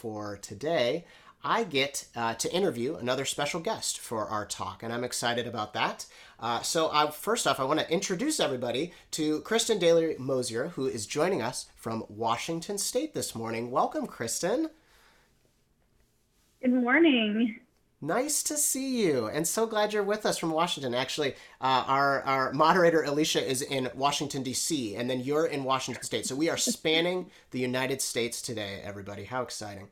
for today, I get uh, to interview another special guest for our talk, and I'm excited about that. Uh, so, I, first off, I want to introduce everybody to Kristen Daly Mosier, who is joining us from Washington State this morning. Welcome, Kristen. Good morning. Nice to see you, and so glad you're with us from Washington. Actually, uh, our our moderator Alicia is in Washington D.C., and then you're in Washington State. So we are spanning the United States today. Everybody, how exciting!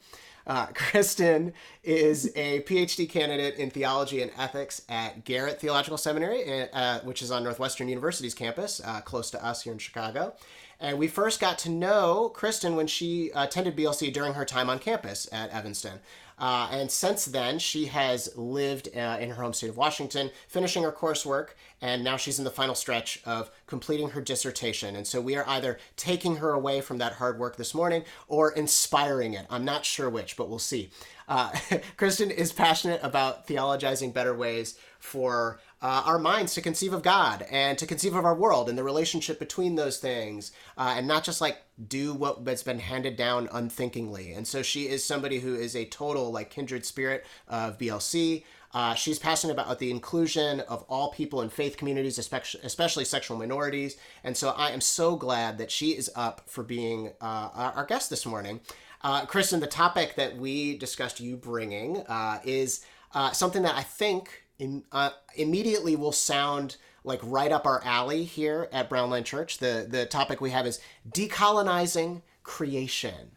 Uh, Kristen is a PhD candidate in theology and ethics at Garrett Theological Seminary, uh, which is on Northwestern University's campus, uh, close to us here in Chicago. And we first got to know Kristen when she attended BLC during her time on campus at Evanston. Uh, and since then, she has lived uh, in her home state of Washington, finishing her coursework, and now she's in the final stretch of completing her dissertation. And so we are either taking her away from that hard work this morning or inspiring it. I'm not sure which, but we'll see. Uh, Kristen is passionate about theologizing better ways for uh, our minds to conceive of God and to conceive of our world and the relationship between those things, uh, and not just like do what has been handed down unthinkingly. And so she is somebody who is a total like kindred spirit of BLC. Uh, she's passionate about the inclusion of all people in faith communities, especially, especially sexual minorities. And so I am so glad that she is up for being uh, our guest this morning. Uh, Kristen, the topic that we discussed you bringing uh, is something that I think in, uh, immediately will sound like right up our alley here at Brown Line Church. The the topic we have is decolonizing creation.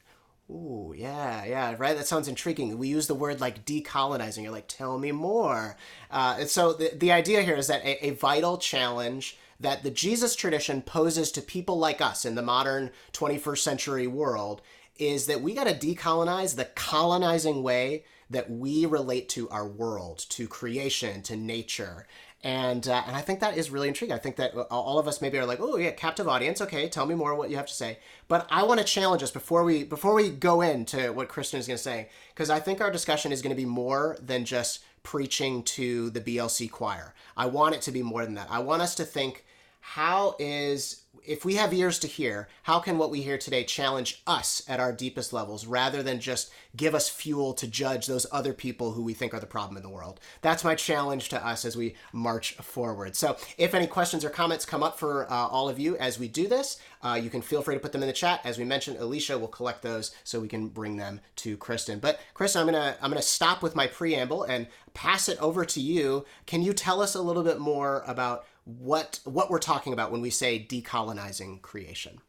Ooh, yeah, yeah, right. That sounds intriguing. We use the word like decolonizing. You're like, tell me more. Uh, and so the the idea here is that a, a vital challenge that the Jesus tradition poses to people like us in the modern 21st century world is that we got to decolonize the colonizing way that we relate to our world, to creation, to nature. And, uh, and I think that is really intriguing. I think that all of us maybe are like, oh yeah, captive audience. Okay, tell me more what you have to say. But I want to challenge us before we before we go into what Kristen is going to say, because I think our discussion is going to be more than just preaching to the BLC choir. I want it to be more than that. I want us to think, how is if we have ears to hear, how can what we hear today challenge us at our deepest levels rather than just give us fuel to judge those other people who we think are the problem in the world? That's my challenge to us as we march forward. So, if any questions or comments come up for uh, all of you as we do this, uh, you can feel free to put them in the chat. As we mentioned, Alicia will collect those so we can bring them to Kristen. But Kristen, I'm gonna I'm gonna stop with my preamble and pass it over to you. Can you tell us a little bit more about what what we're talking about when we say decolonizing creation.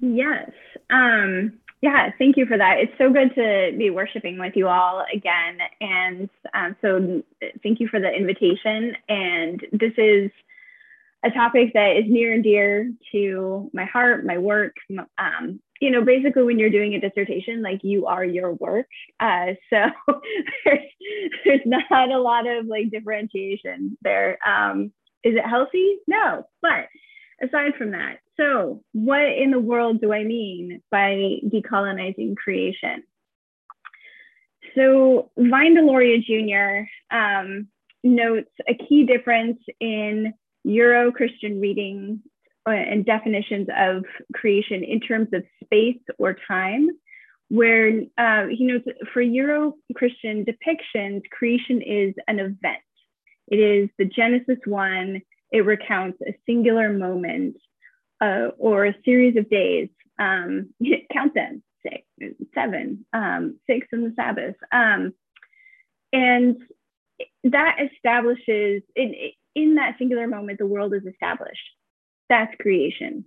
Yes. Um, yeah, thank you for that. It's so good to be worshiping with you all again. And um, so thank you for the invitation. And this is a topic that is near and dear to my heart, my work. Um, you know, basically, when you're doing a dissertation, like you are your work. Uh, so there's, there's not a lot of like differentiation there. Um, is it healthy? No. But aside from that, so what in the world do I mean by decolonizing creation? So Vine Deloria Jr. Um, notes a key difference in Euro Christian reading and definitions of creation in terms of space or time, where uh, he notes for Euro Christian depictions, creation is an event. It is the Genesis 1. It recounts a singular moment uh, or a series of days. Um, count them six, seven, um, six in the Sabbath. Um, and that establishes, in, in that singular moment, the world is established. That's creation.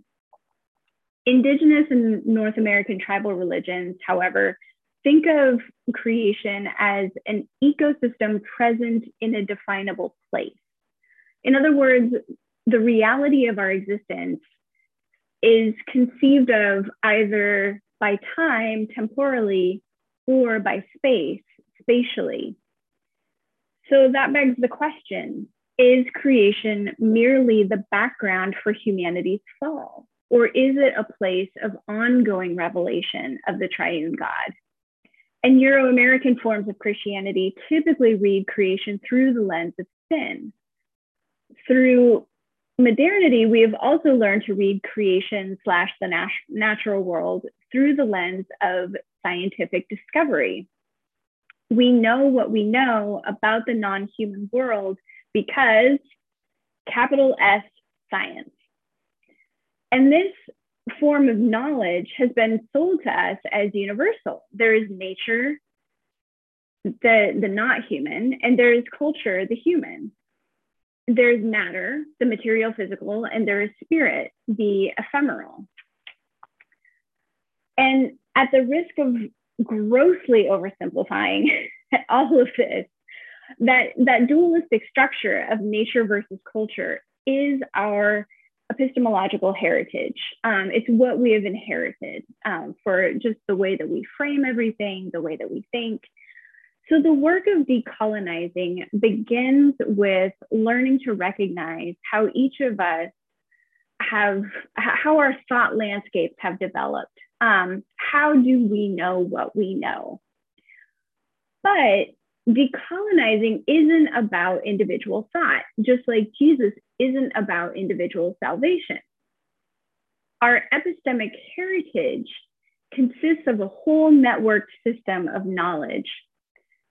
Indigenous and North American tribal religions, however, think of creation as an ecosystem present in a definable place. In other words, the reality of our existence is conceived of either by time, temporally, or by space, spatially. So that begs the question is creation merely the background for humanity's fall? Or is it a place of ongoing revelation of the triune God? And Euro American forms of Christianity typically read creation through the lens of sin. Through modernity, we have also learned to read creation slash the nat- natural world through the lens of scientific discovery. We know what we know about the non human world because capital S science. And this form of knowledge has been sold to us as universal. There is nature, the, the not human, and there is culture, the human. There's matter, the material, physical, and there is spirit, the ephemeral. And at the risk of grossly oversimplifying all of this, that, that dualistic structure of nature versus culture is our epistemological heritage. Um, it's what we have inherited um, for just the way that we frame everything, the way that we think. So, the work of decolonizing begins with learning to recognize how each of us have, how our thought landscapes have developed. Um, how do we know what we know? But decolonizing isn't about individual thought, just like Jesus isn't about individual salvation. Our epistemic heritage consists of a whole networked system of knowledge.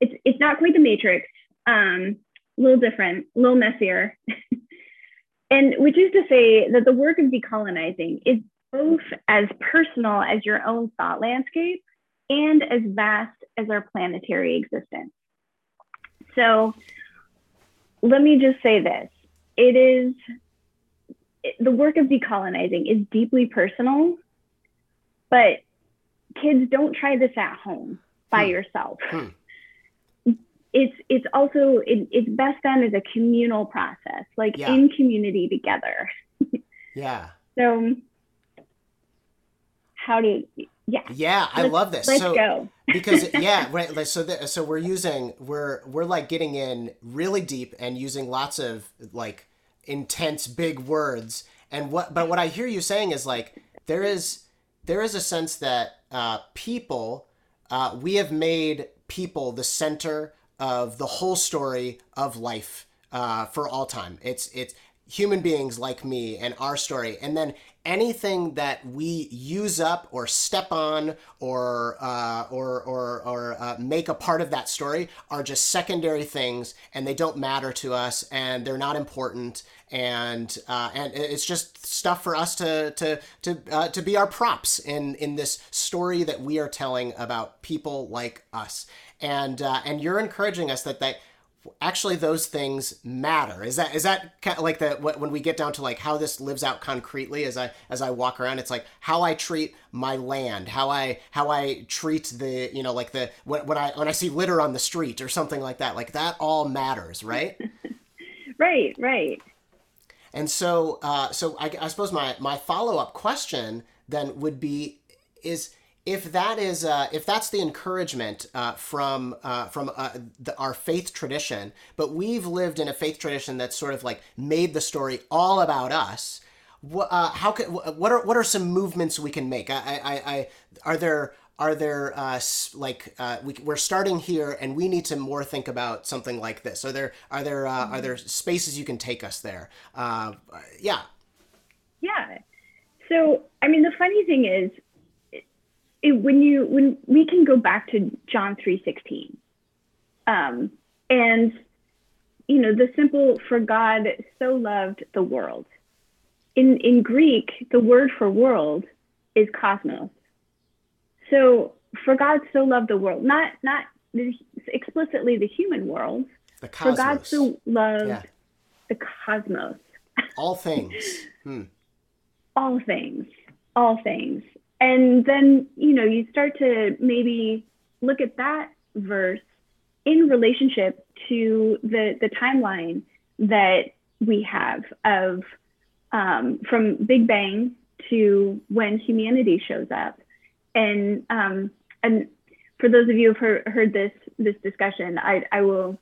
It's, it's not quite the matrix, um, a little different, a little messier. and which is to say that the work of decolonizing is both as personal as your own thought landscape and as vast as our planetary existence. So let me just say this it is the work of decolonizing is deeply personal, but kids don't try this at home by hmm. yourself. Hmm. It's it's also it, it's best done as a communal process, like yeah. in community together. yeah. So how do yeah. Yeah i let's, love this. let's so go. because yeah right so the, so we're using we're we're like getting in really deep and using lots of like intense big words. And what but what i hear you saying is like there is there is a sense that uh, people uh, we have made people the center of the whole story of life uh, for all time. It's it's human beings like me and our story. And then anything that we use up or step on or uh, or or, or uh, make a part of that story are just secondary things and they don't matter to us and they're not important and uh, and it's just stuff for us to to to uh, to be our props in in this story that we are telling about people like us. And uh, and you're encouraging us that that actually those things matter. Is that is that kind of like the what when we get down to like how this lives out concretely as i as i walk around it's like how i treat my land how i how i treat the you know like the when, when i when i see litter on the street or something like that like that all matters right? Right right. And so uh so i, I suppose my my follow-up question then would be is if that is uh, if that's the encouragement uh, from uh, from uh, the, our faith tradition, but we've lived in a faith tradition that's sort of like made the story all about us. What, uh, how can what are what are some movements we can make? I, I, I are there are there uh, like we, we're starting here and we need to more think about something like this? Are there are there are there spaces you can take us there? yeah. Yeah. So I mean, the funny thing is it, when you when we can go back to John three sixteen, um, and you know the simple for God so loved the world. In in Greek, the word for world is cosmos. So for God so loved the world, not not explicitly the human world. The cosmos. For God so loved yeah. the cosmos. All things. Hmm. All things. All things and then you know you start to maybe look at that verse in relationship to the the timeline that we have of um, from Big Bang to when humanity shows up, and um, and for those of you who've heard, heard this this discussion, I I will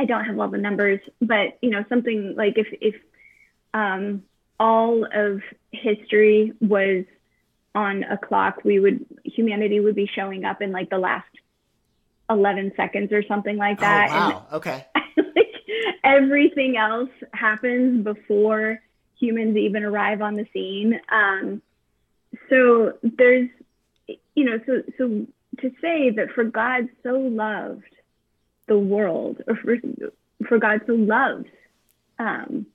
I don't have all the numbers, but you know something like if if um, all of history was on a clock, we would humanity would be showing up in like the last 11 seconds or something like that. Oh, wow. And, okay. like, everything else happens before humans even arrive on the scene. Um, so there's, you know, so so to say that for God so loved the world, or for, for God so loves, um,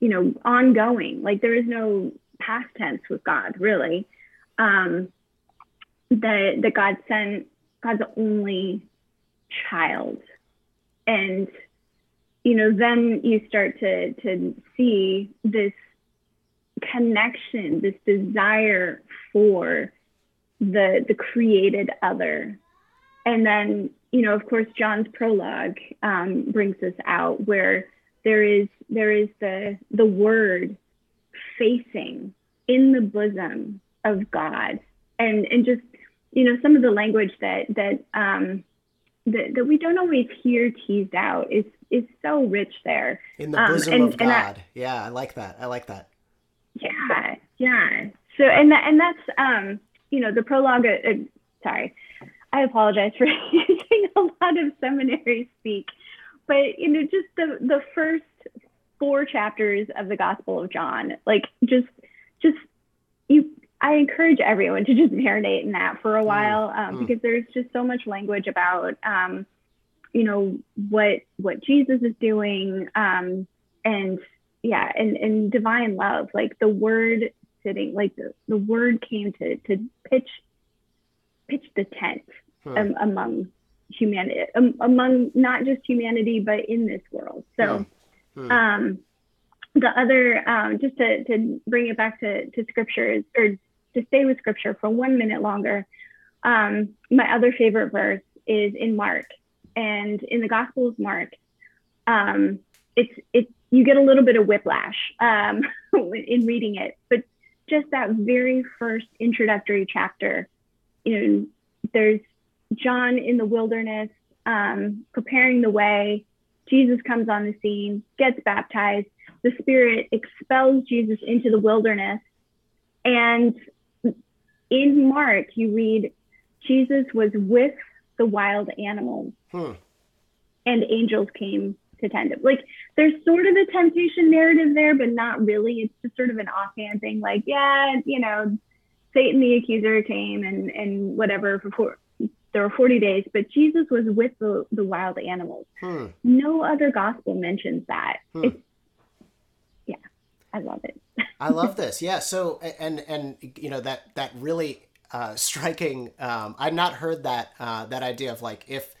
you know, ongoing, like there is no past tense with God, really. Um, God sent God's only child, and you know, then you start to to see this connection, this desire for the the created other, and then you know, of course, John's prologue um, brings this out where there is there is the the word facing in the bosom of God, and and just you know some of the language that that um, that, that we don't always hear teased out is is so rich there. In the um, bosom um, and, of God. I, yeah, I like that. I like that. Yeah, yeah. So and that, and that's um, you know the prologue. Uh, uh, sorry, I apologize for using a lot of seminary speak, but you know just the the first four chapters of the Gospel of John, like just just you I encourage everyone to just marinate in that for a mm, while um, mm. because there's just so much language about, um, you know, what what Jesus is doing, um, and yeah, and and divine love, like the word sitting, like the, the word came to to pitch pitch the tent hmm. um, among humanity, um, among not just humanity but in this world. So, hmm. Hmm. um, the other, um, just to to bring it back to to scriptures or to stay with scripture for one minute longer, um, my other favorite verse is in Mark. And in the Gospel of Mark, um, it's it's you get a little bit of whiplash um, in reading it, but just that very first introductory chapter, you know, there's John in the wilderness um, preparing the way. Jesus comes on the scene, gets baptized. The Spirit expels Jesus into the wilderness, and in Mark, you read Jesus was with the wild animals hmm. and angels came to tend him. Like there's sort of a temptation narrative there, but not really. It's just sort of an offhand thing, like, yeah, you know, Satan the accuser came and and whatever for four, there were 40 days, but Jesus was with the, the wild animals. Hmm. No other gospel mentions that. Hmm. It's, yeah, I love it. I love this. Yeah. So and and you know that that really uh, striking. Um, I've not heard that uh, that idea of like if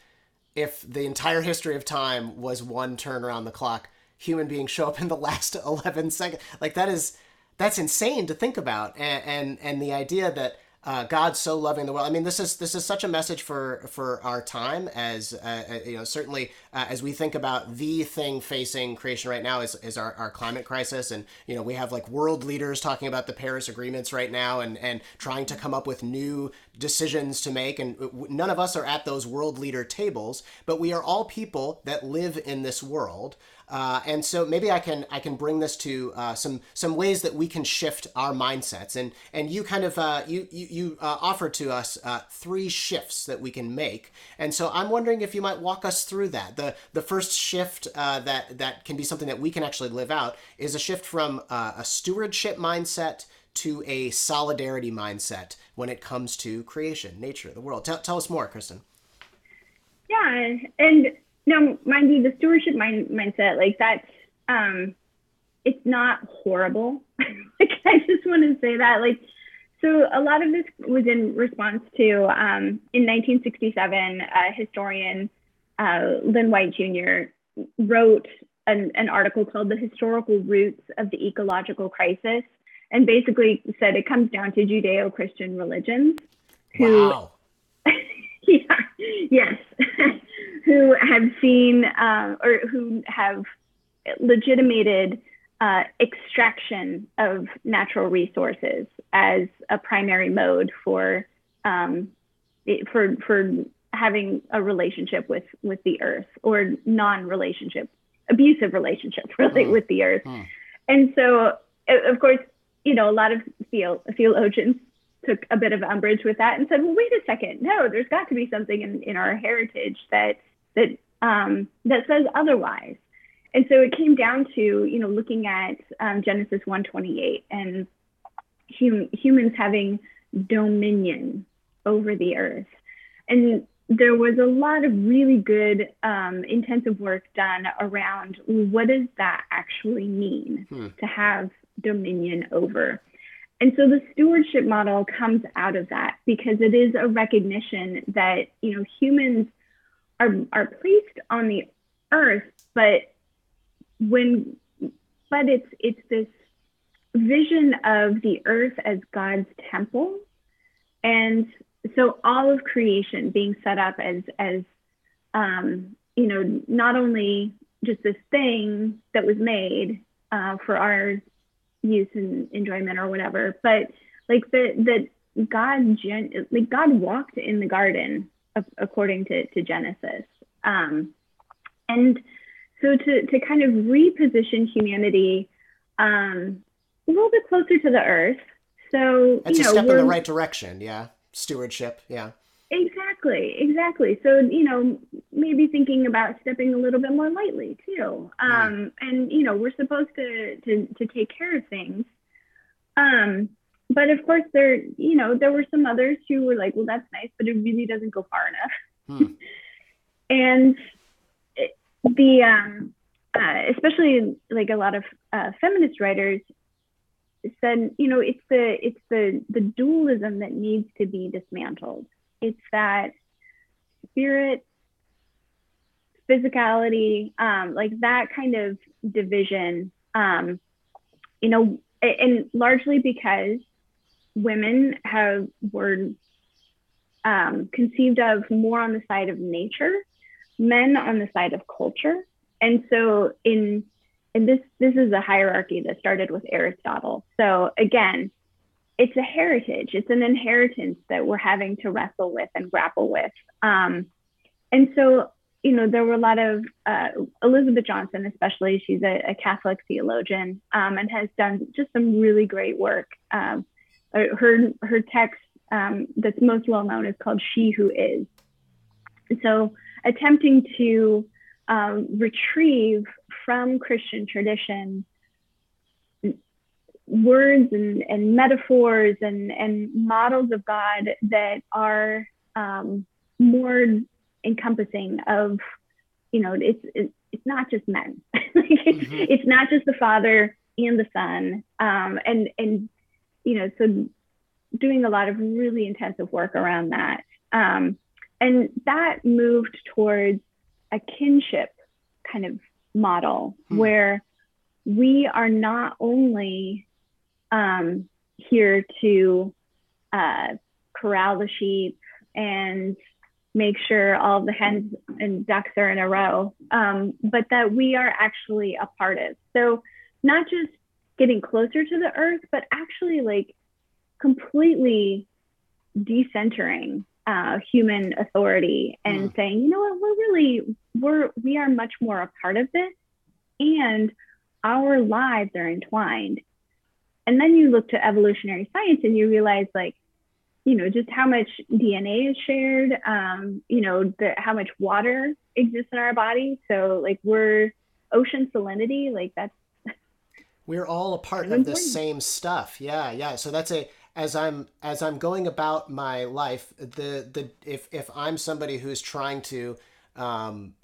if the entire history of time was one turn around the clock, human beings show up in the last eleven seconds. Like that is that's insane to think about. And and, and the idea that uh, God so loving the world. I mean, this is this is such a message for for our time, as uh, uh, you know, certainly uh, as we think about the thing facing creation right now is, is our, our climate crisis, and you know, we have like world leaders talking about the Paris agreements right now, and and trying to come up with new decisions to make, and none of us are at those world leader tables, but we are all people that live in this world. Uh, and so maybe I can I can bring this to uh, some some ways that we can shift our mindsets. And and you kind of uh, you you, you uh, offered to us uh, three shifts that we can make. And so I'm wondering if you might walk us through that. The the first shift uh, that that can be something that we can actually live out is a shift from a stewardship mindset to a solidarity mindset when it comes to creation, nature, the world. Tell, tell us more, Kristen. Yeah, and now, mind you, the stewardship mind, mindset, like that's, um, it's not horrible. like, I just want to say that, like, so a lot of this was in response to, um, in 1967, a historian, uh, Lynn White Jr. wrote an, an article called The Historical Roots of the Ecological Crisis, and basically said it comes down to Judeo-Christian religions. Who, wow. yeah, yes. who have seen uh, or who have legitimated uh, extraction of natural resources as a primary mode for um, for for having a relationship with with the earth or non-relationship abusive relationship really mm. with the earth mm. and so of course you know a lot of theologians took a bit of umbrage with that and said well wait a second no there's got to be something in, in our heritage that that um, that says otherwise. And so it came down to you know looking at um, Genesis 1:28 and hum- humans having dominion over the earth. and there was a lot of really good um, intensive work done around what does that actually mean hmm. to have dominion over and so the stewardship model comes out of that because it is a recognition that you know humans are are placed on the earth but when but it's it's this vision of the earth as God's temple. And so all of creation being set up as as um, you know not only just this thing that was made uh, for our use and enjoyment or whatever, but like that that God gen- like God walked in the garden according to to Genesis, um, and so to to kind of reposition humanity um, a little bit closer to the earth. So it's you know, a step in the right direction. Yeah stewardship. Yeah. Exactly, exactly. exactly. So, you know, maybe thinking about stepping a little bit more lightly too. Hmm. Um, mm. and you know, we're supposed to, to to take care of things. Um, but of course there, you know, there were some others who were like, well, that's nice, but it really doesn't go far enough. Mm. and it, the um uh, especially like a lot of uh, feminist writers said, you know, it's the it's the the dualism that needs to be dismantled. It's that spirit, physicality, um, like that kind of division. Um, you know, and largely because women have were um, conceived of more on the side of nature, men on the side of culture, and so in and this this is a hierarchy that started with Aristotle. So again, it's a heritage, it's an inheritance that we're having to wrestle with and grapple with. Um, and so, you know, there were a lot of uh, Elizabeth Johnson, especially. She's a, a Catholic theologian um, and has done just some really great work. Um, her her text um, that's most well known is called "She Who Is." So, attempting to um, retrieve from Christian tradition words and, and metaphors and, and models of God that are um, more encompassing of, you know, it's, it's, it's not just men. mm-hmm. It's not just the father and the son. Um, and, and, you know, so doing a lot of really intensive work around that. Um, and that moved towards a kinship kind of model hmm. where we are not only um, here to uh, corral the sheep and make sure all the hens and ducks are in a row, um, but that we are actually a part of. So, not just getting closer to the earth, but actually like completely decentering uh, human authority and mm. saying, you know what, we're really we're we are much more a part of this, and our lives are entwined. And then you look to evolutionary science and you realize like, you know, just how much DNA is shared, um, you know, the, how much water exists in our body. So like we're ocean salinity, like that's we're all a part of the same stuff. Yeah, yeah. So that's a as I'm as I'm going about my life, the the if if I'm somebody who's trying to um,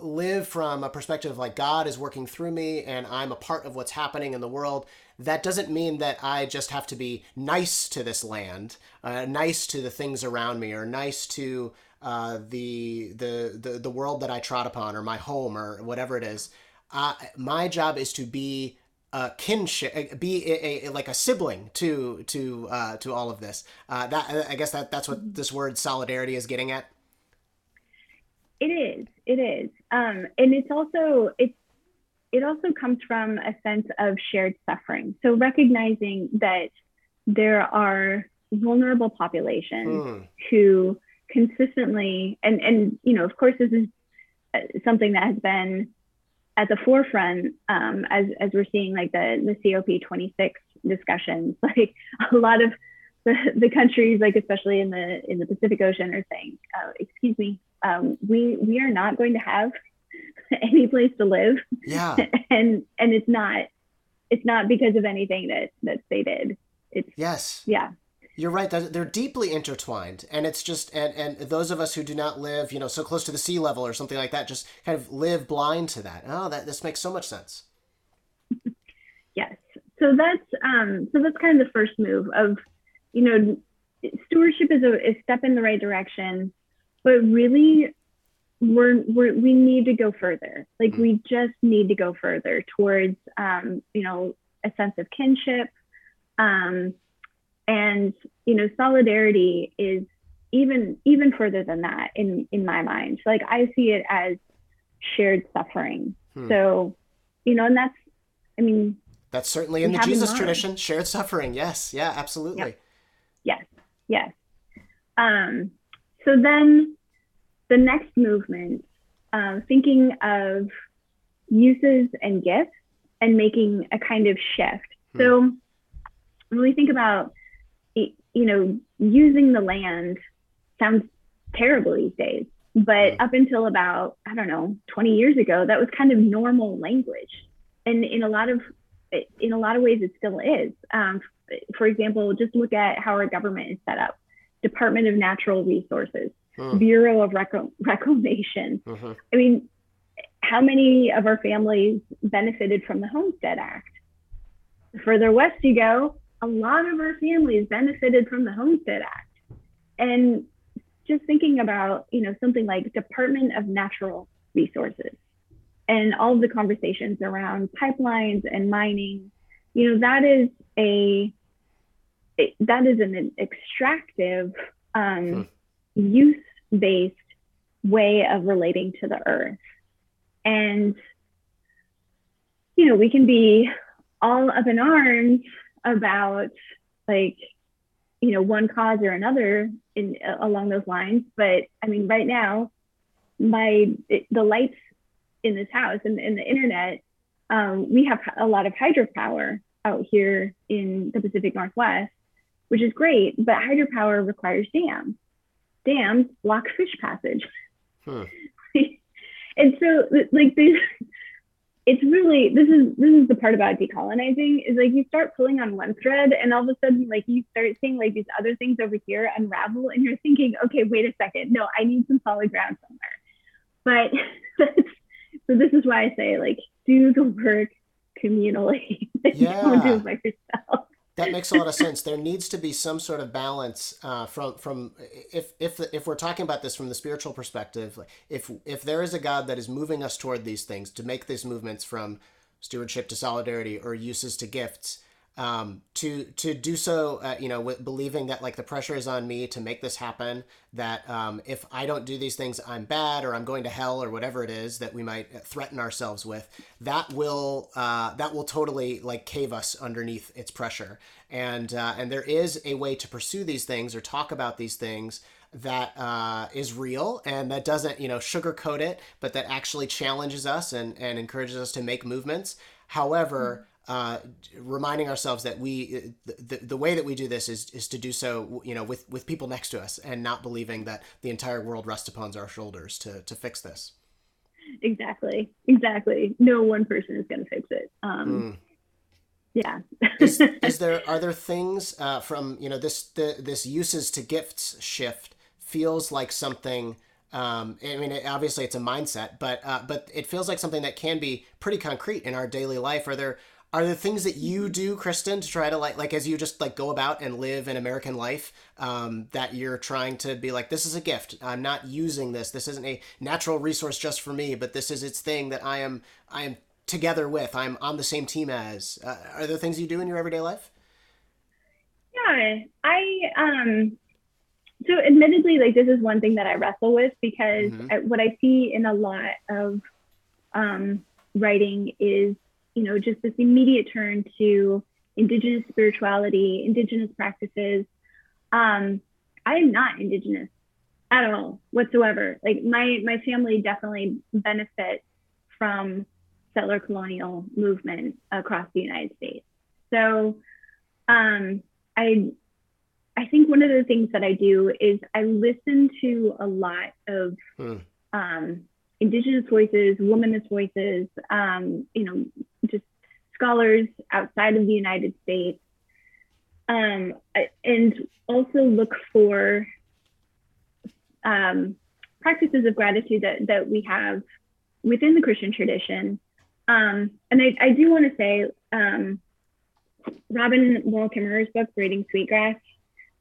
live from a perspective like God is working through me and I'm a part of what's happening in the world, that doesn't mean that I just have to be nice to this land, uh, nice to the things around me, or nice to uh, the, the the the world that I trod upon, or my home, or whatever it is. Uh, my job is to be a kinship, uh, be a, a, like a sibling to to uh, to all of this. Uh, that I guess that that's what this word solidarity is getting at. It is. It is. Um, and it's also it's it also comes from a sense of shared suffering. So recognizing that there are vulnerable populations mm. who consistently and and you know of course this is uh, something that has been at the forefront um, as as we're seeing like the the COP 26 discussions. Like a lot of the, the countries, like especially in the in the Pacific Ocean, are saying, uh, "Excuse me, um, we we are not going to have any place to live." Yeah, and and it's not it's not because of anything that that they did. It's yes, yeah. You're right. They're deeply intertwined, and it's just and and those of us who do not live, you know, so close to the sea level or something like that, just kind of live blind to that. Oh, that this makes so much sense. yes. So that's um. So that's kind of the first move of, you know, stewardship is a, a step in the right direction, but really we're, we're we need to go further. Like we just need to go further towards um, you know a sense of kinship. Um, and you know solidarity is even even further than that in in my mind. Like i see it as shared suffering. Hmm. so you know and that's i mean that's certainly in the jesus tradition. Shared suffering. Yes. Yeah absolutely. Yep. yes. Yes. Um so then the next movement um, thinking of uses and gifts and making a kind of shift hmm. so when we think about you know, using the land sounds terrible these days. But up until about, I don't know, 20 years ago, that was kind of normal language. And in a lot of in a lot of ways, it still is. Um, for example, just look at how our government is set up: Department of Natural Resources, hmm. Bureau of Reclamation. Mm-hmm. I mean, how many of our families benefited from the Homestead Act? The further west you go, a lot of our families benefited from the Homestead Act. And just thinking about, you know, something like Department of Natural Resources and all of the conversations around pipelines and mining, you know, that is a that is an extractive, um, hmm. use-based way of relating to the earth. And you know, we can be all up in arms about like you know one cause or another in along those lines but i mean right now my the lights in this house and, and the internet um, we have a lot of hydropower out here in the pacific northwest which is great but hydropower requires dams dams block fish passage. Huh. Hmm. and so like these it's really this is this is the part about decolonizing is like you start pulling on one thread and all of a sudden like you start seeing like these other things over here unravel and you're thinking okay wait a second. No i need some solid ground somewhere. But so this is why i say like do the work communally. Yeah. don't do it by yourself that makes a lot of sense. There needs to be some sort of balance uh, from from if if if we're talking about this from the spiritual perspective. If if there is a God that is moving us toward these things to make these movements from stewardship to solidarity or uses to gifts, um, to to do so, uh, you know, with believing that like the pressure is on me to make this happen. That um, if I don't do these things, I'm bad or I'm going to hell or whatever it is that we might threaten ourselves with. That will uh, that will totally like cave us underneath its pressure. And uh, and there is a way to pursue these things or talk about these things that uh, is real and that doesn't you know sugarcoat it, but that actually challenges us and and encourages us to make movements. However. Uh, reminding ourselves that we the, the way that we do this is is to do so you know with with people next to us and not believing that the entire world rests upon our shoulders to to fix this. Exactly. Exactly. No one person is going to fix it. Um mm. yeah. Is, is, there are there things uh, from you know this the, this uses to gifts shift feels like something um, I mean, it, obviously it's a mindset, but uh, but it feels like something that can be pretty concrete in our daily life. Are there are there things that you do kristen to try to like like as you just like go about and live an american life um, that you're trying to be like this is a gift. I'm not using this. This isn't a natural resource just for me but this is its thing that i am i am together with. I'm on the same team as. Uh, are there things you do in your everyday life? Yeah i um so admittedly like this is one thing that i wrestle with because mm-hmm. I, what i see in a lot of um, writing is you know, just this immediate turn to indigenous spirituality, indigenous practices. Um, I am not indigenous at all whatsoever. Like my my family definitely benefits from settler colonial movement across the United States. So um, I I think one of the things that I do is I listen to a lot of hmm. um, indigenous voices, womanist voices, um, you know, just scholars outside of the United States. Um, and also look for um, practices of gratitude that, that we have within the Christian tradition. Um, and I, I do want to say, um, Robin Wall Kimmerer's book, Braiding Sweetgrass.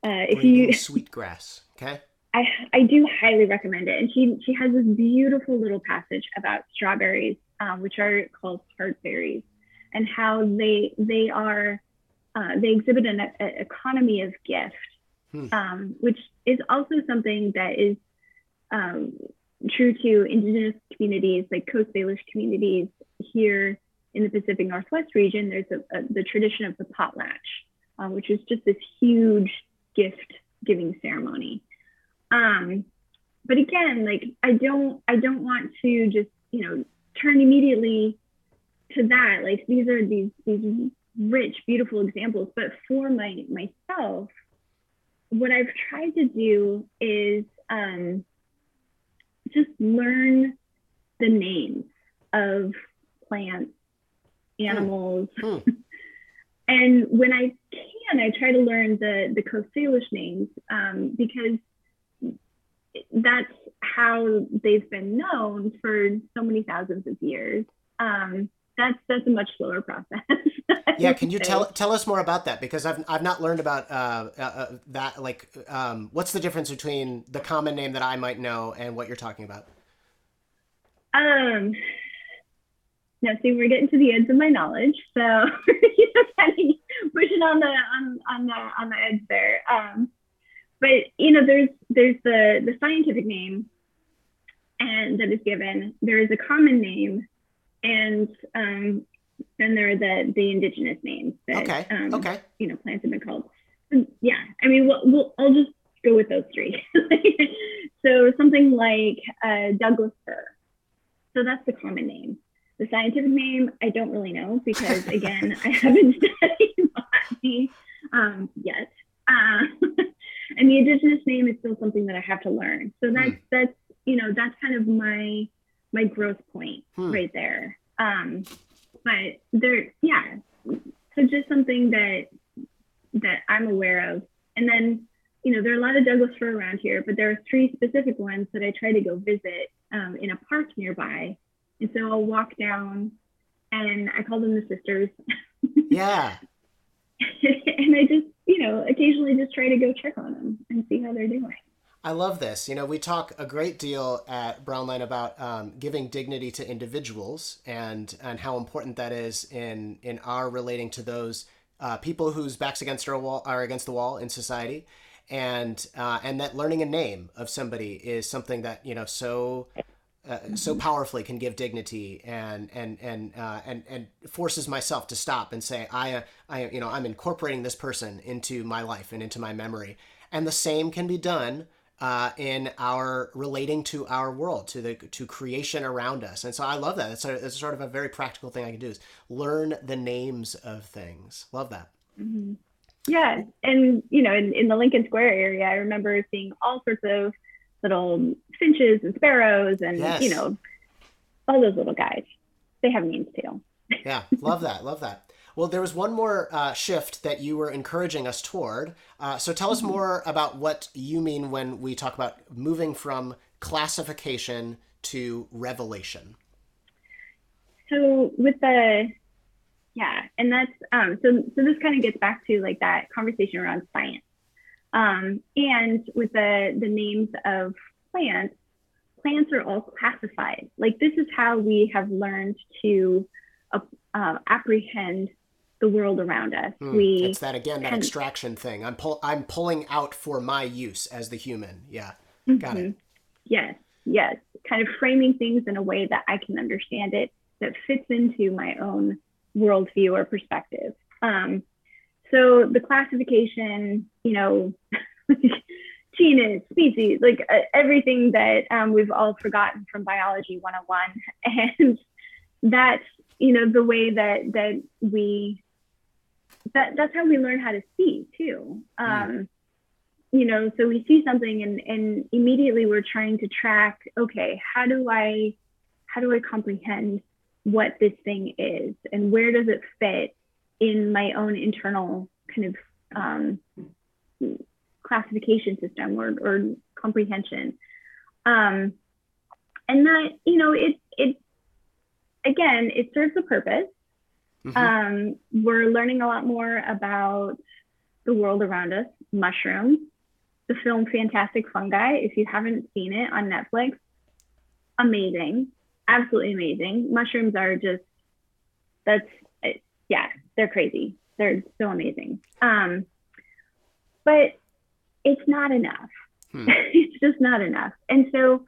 Uh, if Braiding you Sweetgrass, okay. I, I do highly recommend it. And she, she has this beautiful little passage about strawberries, um, which are called heart berries, and how they they are uh, they exhibit an, an, economy of gift, hmm. um, which is also something that is um, true to indigenous communities, like Coast Salish communities here in the Pacific Northwest region. There's a, a, the tradition of the potlatch, uh, which is just this huge gift giving ceremony. Um, but again, like I don't, I don't want to just you know turn immediately to that. Like these are these these rich, beautiful examples. But for my myself, what I've tried to do is um, just learn the names of plants, animals. Mm. and when I can, I try to learn the, the Coast Salish names um, because that's how they've been known for so many thousands of years. Um, that's that's a much slower process. yeah, can you say. tell tell us more about that because I've I've not learned about uh, uh, uh, that. Like, um, what's the difference between the common name that I might know and what you're talking about? Um. Now, see, we're getting to the edge of my knowledge, so you know, kind of pushing on the on on the on the edge there. Um, but you know, there's there's the the scientific name, and that is given. There is a common name and um, then there are the the indigenous names that okay. Um, okay. you know plants have been called. Yeah, I mean, we'll, we'll I'll just go with those three. so something like uh, Douglas fir. So that's the common name. The scientific name I don't really know because again I haven't studied botany um, yet. Uh, and the indigenous name is still something that I have to learn. So that's hmm. that's you know that's kind of my my growth point hmm. right there. Um, but there, yeah. So just something that that I'm aware of, and then you know there are a lot of Douglas fir around here, but there are three specific ones that I try to go visit um, in a park nearby, and so I'll walk down, and I call them the sisters. Yeah. and I just you know occasionally just try to go check on them and see how they're doing. I love this. You know, we talk a great deal at Brownline about um, giving dignity to individuals and and how important that is in in our relating to those uh, people whose backs against our wall are against the wall in society, and uh, and that learning a name of somebody is something that you know so. Uh, so powerfully can give dignity and and and uh, and and forces myself to stop and say I I you know I'm incorporating this person into my life and into my memory and the same can be done uh, in our relating to our world, to the to creation around us. And so I love that. It's, a, it's sort of a very practical thing I can do is learn the names of things. Love that. Mm-hmm. Yeah, and you know, in, in the Lincoln Square area, I remember seeing all sorts of little finches and sparrows, and yes. you know, all those little guys. They have names too. yeah, love that. Love that. Well, there was one more uh, shift that you were encouraging us toward. Uh, so tell us mm-hmm. more about what you mean when we talk about moving from classification to revelation. So with the yeah, and that's um, so so this kind of gets back to like that conversation around science. Um, and with the the names of plants, plants are all classified. Like this is how we have learned to uh, uh, apprehend the world around us. Mm, we it's that again that extraction thing. I'm pull I'm pulling out for my use as the human. Yeah, mm-hmm. got it. Yes, yes. Kind of framing things in a way that I can understand it that fits into my own worldview or perspective. Um, so the classification, you know, genus, species, like uh, everything that um, we've all forgotten from biology 101, and that's you know the way that that we that that's how we learn how to see too. Um, mm. You know, so we see something and and immediately we're trying to track. Okay, how do I how do I comprehend what this thing is and where does it fit in my own internal kind of um, classification system or, or comprehension. Um, and that, you know, it, it, again, it serves a purpose. Mm-hmm. Um, we're learning a lot more about the world around us, mushrooms, the film Fantastic Fungi. If you haven't seen it on Netflix, amazing, absolutely amazing. Mushrooms are just, that's, yeah, they're crazy. They're so amazing. Um, but it's not enough. Hmm. it's just not enough. And so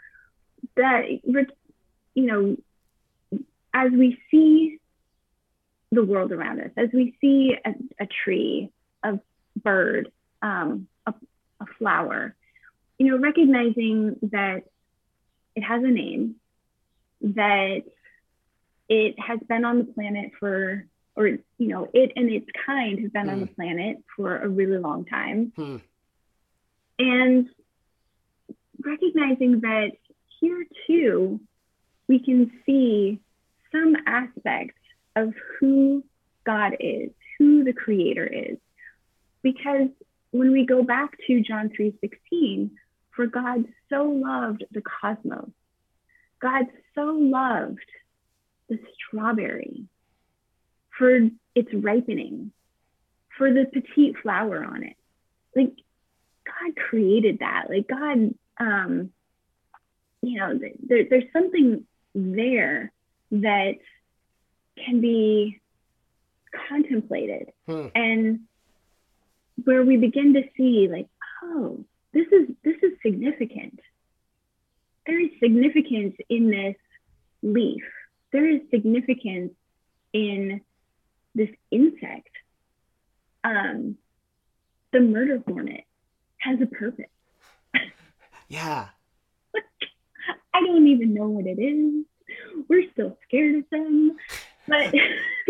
that, you know, as we see the world around us, as we see a, a tree, a bird, um, a, a flower, you know, recognizing that it has a name, that it has been on the planet for, or, you know, it and its kind have been on the hmm. planet for a really long time. Hmm. And recognizing that here too, we can see some aspects of who God is, who the creator is. Because when we go back to John 3:16, for God so loved the cosmos. God so loved the strawberry for its ripening, for the petite flower on it. Like God created that. Like God, um, you know, there, there's something there that can be contemplated hmm. and where we begin to see like oh this is this is significant there is significance in this leaf there is significance in um the murder hornet has a purpose. yeah. I don't even know what it is. We're still scared of them. But,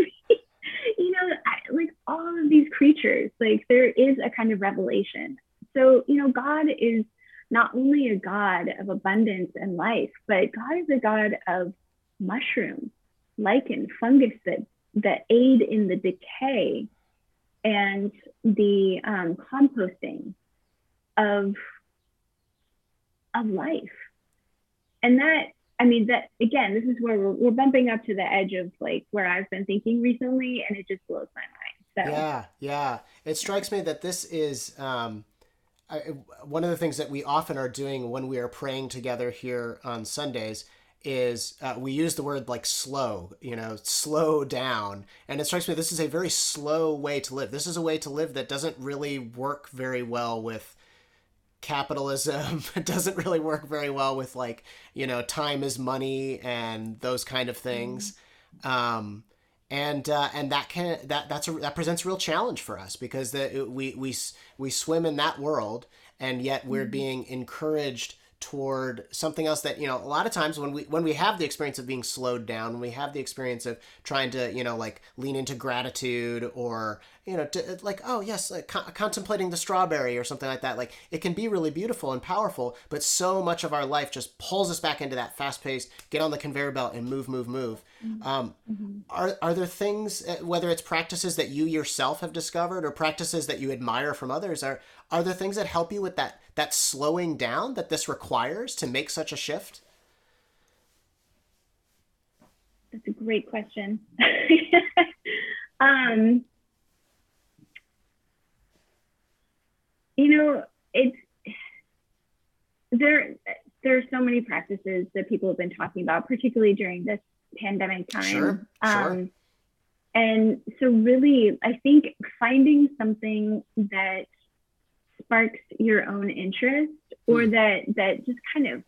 you know, I, like all of these creatures, like there is a kind of revelation. So, you know, God is not only a God of abundance and life, but God is a God of mushrooms, lichen, fungus that, that aid in the decay and the um, composting of of life. And that i mean that again this is where we're, we're bumping up to the edge of like where i've been thinking recently and it just blows my mind. So yeah yeah. It strikes me that this is um I, one of the things that we often are doing when we are praying together here on sundays is uh, we use the word like slow, you know, slow down. And it strikes me this is a very slow way to live. This is a way to live that doesn't really work very well with capitalism it doesn't really work very well with like you know time is money and those kind of things mm-hmm. um, and uh, and that can that that's a, that presents a real challenge for us because the, we we we swim in that world and yet we're mm-hmm. being encouraged toward something else that you know a lot of times when we when we have the experience of being slowed down when we have the experience of trying to you know like lean into gratitude or you know to, like oh yes like co- contemplating the strawberry or something like that like it can be really beautiful and powerful but so much of our life just pulls us back into that fast pace get on the conveyor belt and move move move mm-hmm. Um, mm-hmm. are, are there things uh, whether it's practices that you yourself have discovered or practices that you admire from others are are there things that help you with that that slowing down that this requires to make such a shift? That's a great question. um, you know, it's there. There are so many practices that people have been talking about, particularly during this pandemic time. Sure, sure. Um, and so, really, I think finding something that sparks your own interest or mm. that that just kind of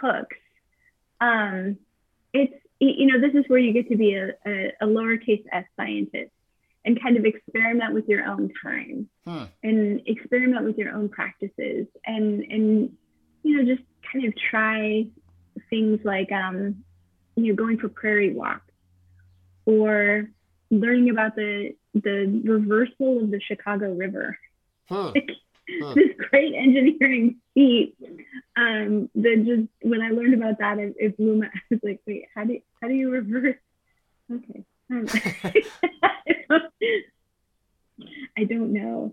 hooks um it's you know this is where you get to be a, a, a lowercase s scientist and kind of experiment with your own time huh. and experiment with your own practices and and you know just kind of try things like um you know going for prairie walks or learning about the the reversal of the chicago river huh. huh. this great engineering feat. Um, that just when I learned about that, it, it blew my. I was like, wait, how do you, how do you reverse? Okay. I I don't know.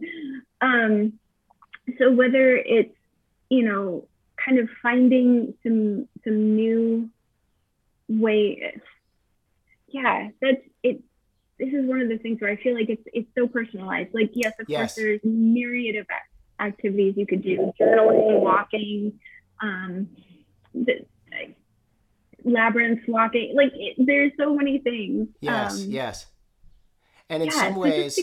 Um, so whether it's you know kind of finding some some new ways, yeah, that's it. This is one of the things where I feel like it's it's so personalized. Like yes, of Yes. course, there's myriad of activities you could do: journaling, walking, um, the, labyrinth walking. Like it, there's so many things. Yes, Um, yes. And in yeah, some ways.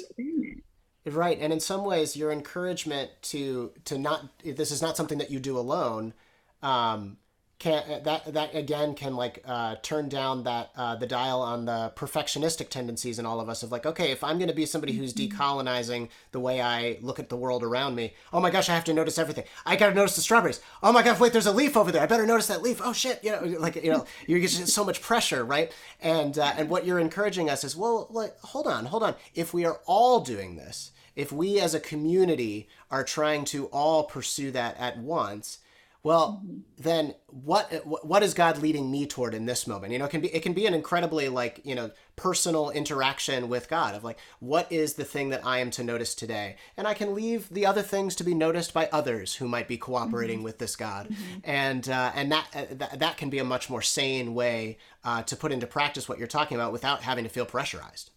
Right, and in some ways, your encouragement to to not this is not something that you do alone. Um, can that that again can like uh, turn down that uh, the dial on the perfectionistic tendencies in all of us of like, okay, if I'm going to be somebody who's decolonizing the way I look at the world around me, oh my gosh, I have to notice everything. I got to notice the strawberries. Oh my gosh, wait, there's a leaf over there. I better notice that leaf. Oh shit, you know, like you know, you get so much pressure, right? And uh, and what you're encouraging us is, well, like, hold on, hold on. If we are all doing this, if we as a community are trying to all pursue that at once, well, then what what is God leading me toward in this moment? You know, it can be it can be an incredibly like you know personal interaction with God of like what is the thing that I am to notice today, and I can leave the other things to be noticed by others who might be cooperating with this God, and uh, and that, uh, that that can be a much more sane way uh, to put into practice what you're talking about without having to feel pressurized.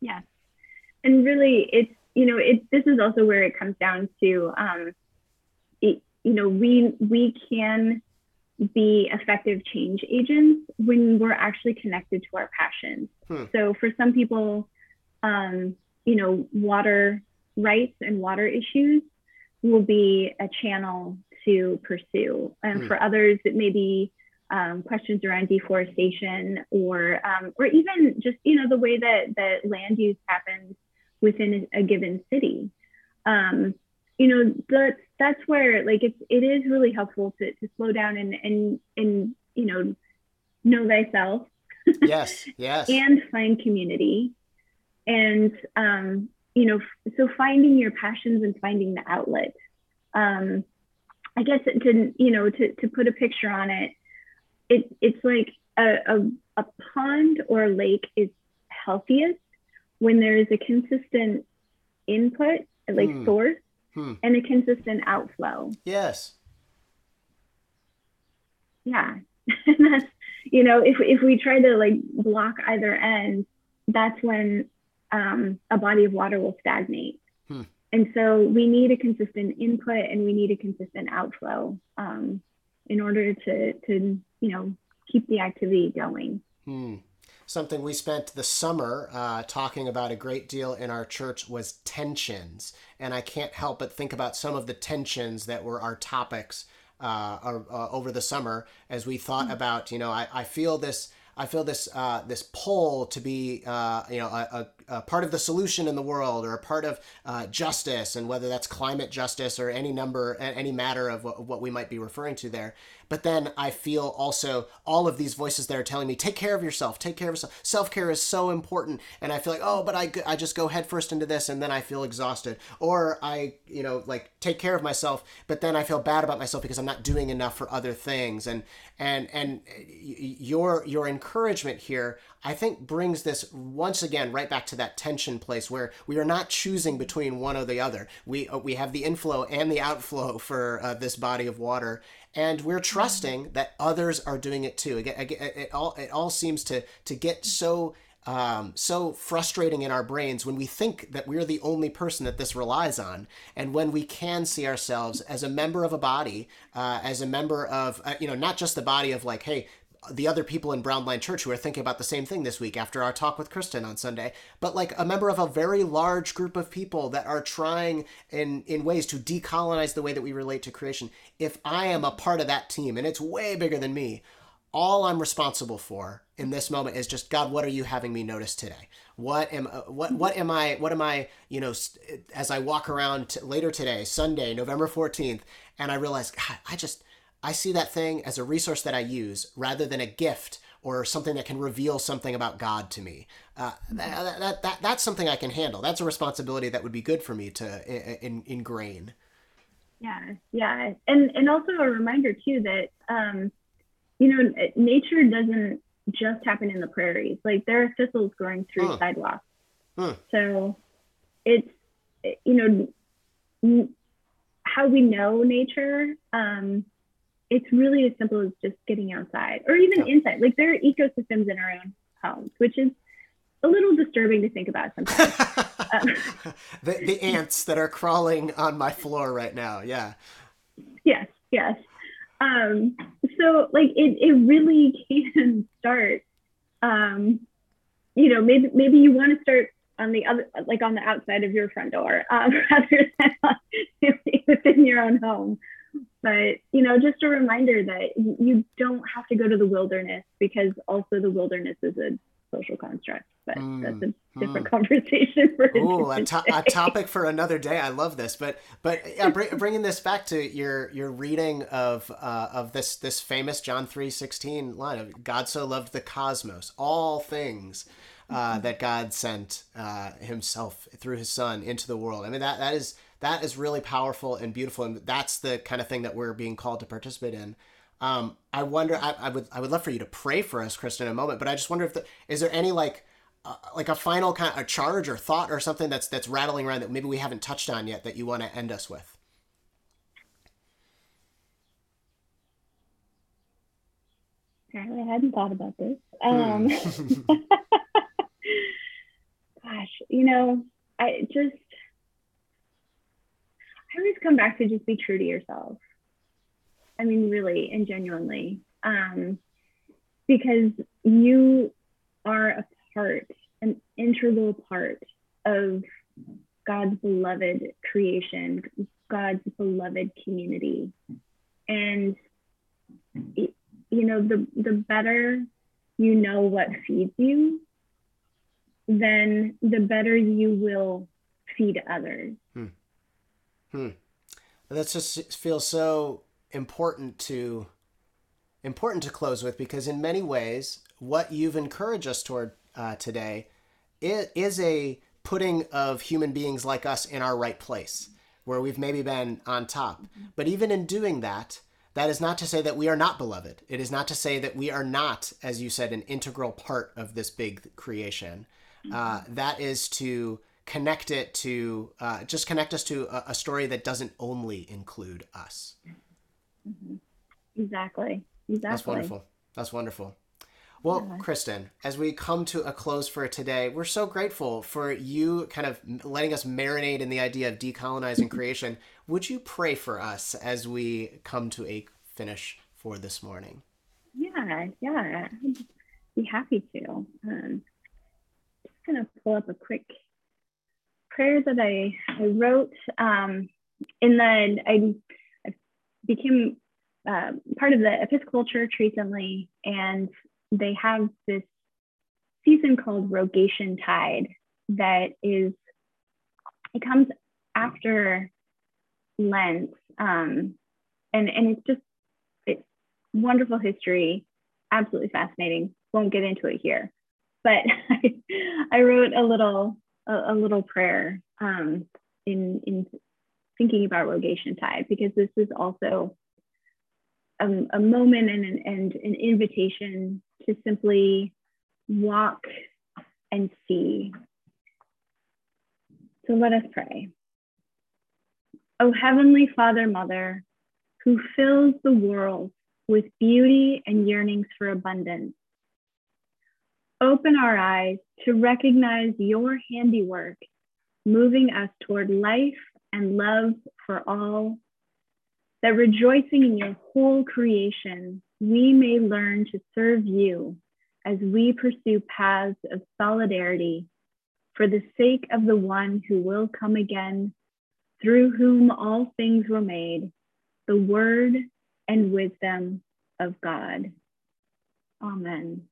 Yeah. And really it's, you know, it, this is also where it comes down to, um, it, you know, we, we can be effective change agents when we're actually connected to our passions. Hmm. So for some people, um, you know, water rights and water issues will be a channel to pursue. And Hmm. for others, it may be um, questions around deforestation or um, or even just you know the way that that land use happens within a, a given city. Um, you know that's that's where like it's it is really helpful to, to slow down and and and you know know thyself. Yes, yes, and find community. And um, you know so finding your passions and finding the outlet. Um, i guess it to you know to, to put a picture on it it it's like a, a, a pond or a lake is healthiest when there is a consistent input like Hmm. source Hmm. and a consistent outflow yes. yeah and that's you know if, if we try to like block either end that's when um, a body of water will stagnate Hmm. and so we need a consistent input and we need a consistent outflow um, in order to to you know keep the activity going Hmm. Something we spent the summer uh, talking about a great deal in our church was tensions. And I can't help but think about some of the tensions that were our topics uh, uh, over the summer as we thought about, you know, I, I feel this. I feel this uh, this pull to be uh, you know a, a, a part of the solution in the world or a part of uh, justice and whether that's climate justice or any number any matter of what, what we might be referring to there. But then I feel also all of these voices that are telling me take care of yourself, take care of yourself. Self care is so important, and I feel like oh, but I I just go headfirst into this and then I feel exhausted, or I you know like take care of myself, but then I feel bad about myself because I'm not doing enough for other things and and and your your encouragement here i think brings this once again right back to that tension place where we are not choosing between one or the other. We uh, we have the inflow and the outflow for uh, this body of water and we're trusting that others are doing it too. Again again, it, it all it all seems to to get so um, so frustrating in our brains when we think that we're the only person that this relies on, and when we can see ourselves as a member of a body, uh, as a member of, uh, you know, not just the body of like, hey, the other people in Brown Line Church who are thinking about the same thing this week after our talk with Kristen on Sunday, but like a member of a very large group of people that are trying in in ways to decolonize the way that we relate to creation. If I am a part of that team, and it's way bigger than me, all I'm responsible for in this moment is just God. What are you having me notice today? What am uh, what what am I what am I you know as I walk around t- later today, Sunday, November fourteenth, and I realize God, I just I see that thing as a resource that I use rather than a gift or something that can reveal something about God to me. Uh, that, that, that that's something I can handle. That's a responsibility that would be good for me to i- in, ingrain. Yeah, yeah, and and also a reminder too that um, you know nature doesn't just happen in the prairies. Like there are thistles growing through Hmm. sidewalks. Hmm. So it's you know, how we know nature, um, it's really as simple as just getting outside or even yeah. inside. Like there are ecosystems in our own homes, which is a little disturbing to think about sometimes. um, the, the ants that are crawling on my floor right now. Yeah. Yes, yes. Um, so like it, it really can start, um, you know, maybe, maybe you want to start on the other, like on the outside of your front door, um, rather than within your own home. But, you know, just a reminder that you don't have to go to the wilderness because also the wilderness is a social construct but mm, that's a different mm. conversation for Ooh, a, to- a, topic for another day. I love this, but but yeah, br- bringing this back to your your reading of uh, of this this famous John three sixteen line of God so loved the cosmos, all things. Uh, mm-hmm. that God sent uh, Himself through His Son into the world. I mean that that is that is really powerful and beautiful, and that's the kind of thing that we're being called to participate in. Um, I wonder. I, I, would. I would love for you to pray for us, Kristen, in a moment. But I just wonder if the, is there any like uh, like a final kind of a charge or thought or something that's that's rattling around that maybe we haven't touched on yet that you want to end us with? Apparently, I hadn't thought about this. Um, hmm. gosh, you know, I just always come back to just be true to yourself. I mean, really and genuinely, um, because you are a part, an integral part of God's beloved creation, God's beloved community. And you know, the the better you know what feeds you, then the better you will feed others. Hmm. That just feels so important to important to close with because in many ways what you've encouraged us toward uh, today is a putting of human beings like us in our right place where we've maybe been on top. But even in doing that that is not to say that we are not beloved. It is not to say that we are not as you said an integral part of this big creation. Uh, that is to connect it to uh, just connect us to a, a, story that doesn't only include us mm-hmm. exactly exactly that's wonderful that's wonderful well, yeah. Kristen, as we come to a close for today, we're so grateful for you kind of letting us marinate in the idea of decolonizing creation. Would you pray for us as we come to a finish for this morning? Yeah, yeah, I'd be happy to. Um, just gonna pull up a quick prayer that I, I wrote um, in the I, I became uh, part of the Episcopal Church recently, and they have this season called Rogation Tide that is, it comes after Lent. Um, and, and it's just, it's wonderful history, absolutely fascinating. Won't get into it here. But I, I wrote a little, a, a little prayer um, in, in thinking about Rogation Tide because this is also a, a moment and an, and an invitation to simply walk and see. So let us pray. O Heavenly Father, Mother, who fills the world with beauty and yearnings for abundance, open our eyes to recognize your handiwork, moving us toward life and love for all that rejoicing in your whole creation, we may learn to serve you as we pursue paths of solidarity for the sake of the one who will come again, through whom all things were made, the word and wisdom of God. Amen.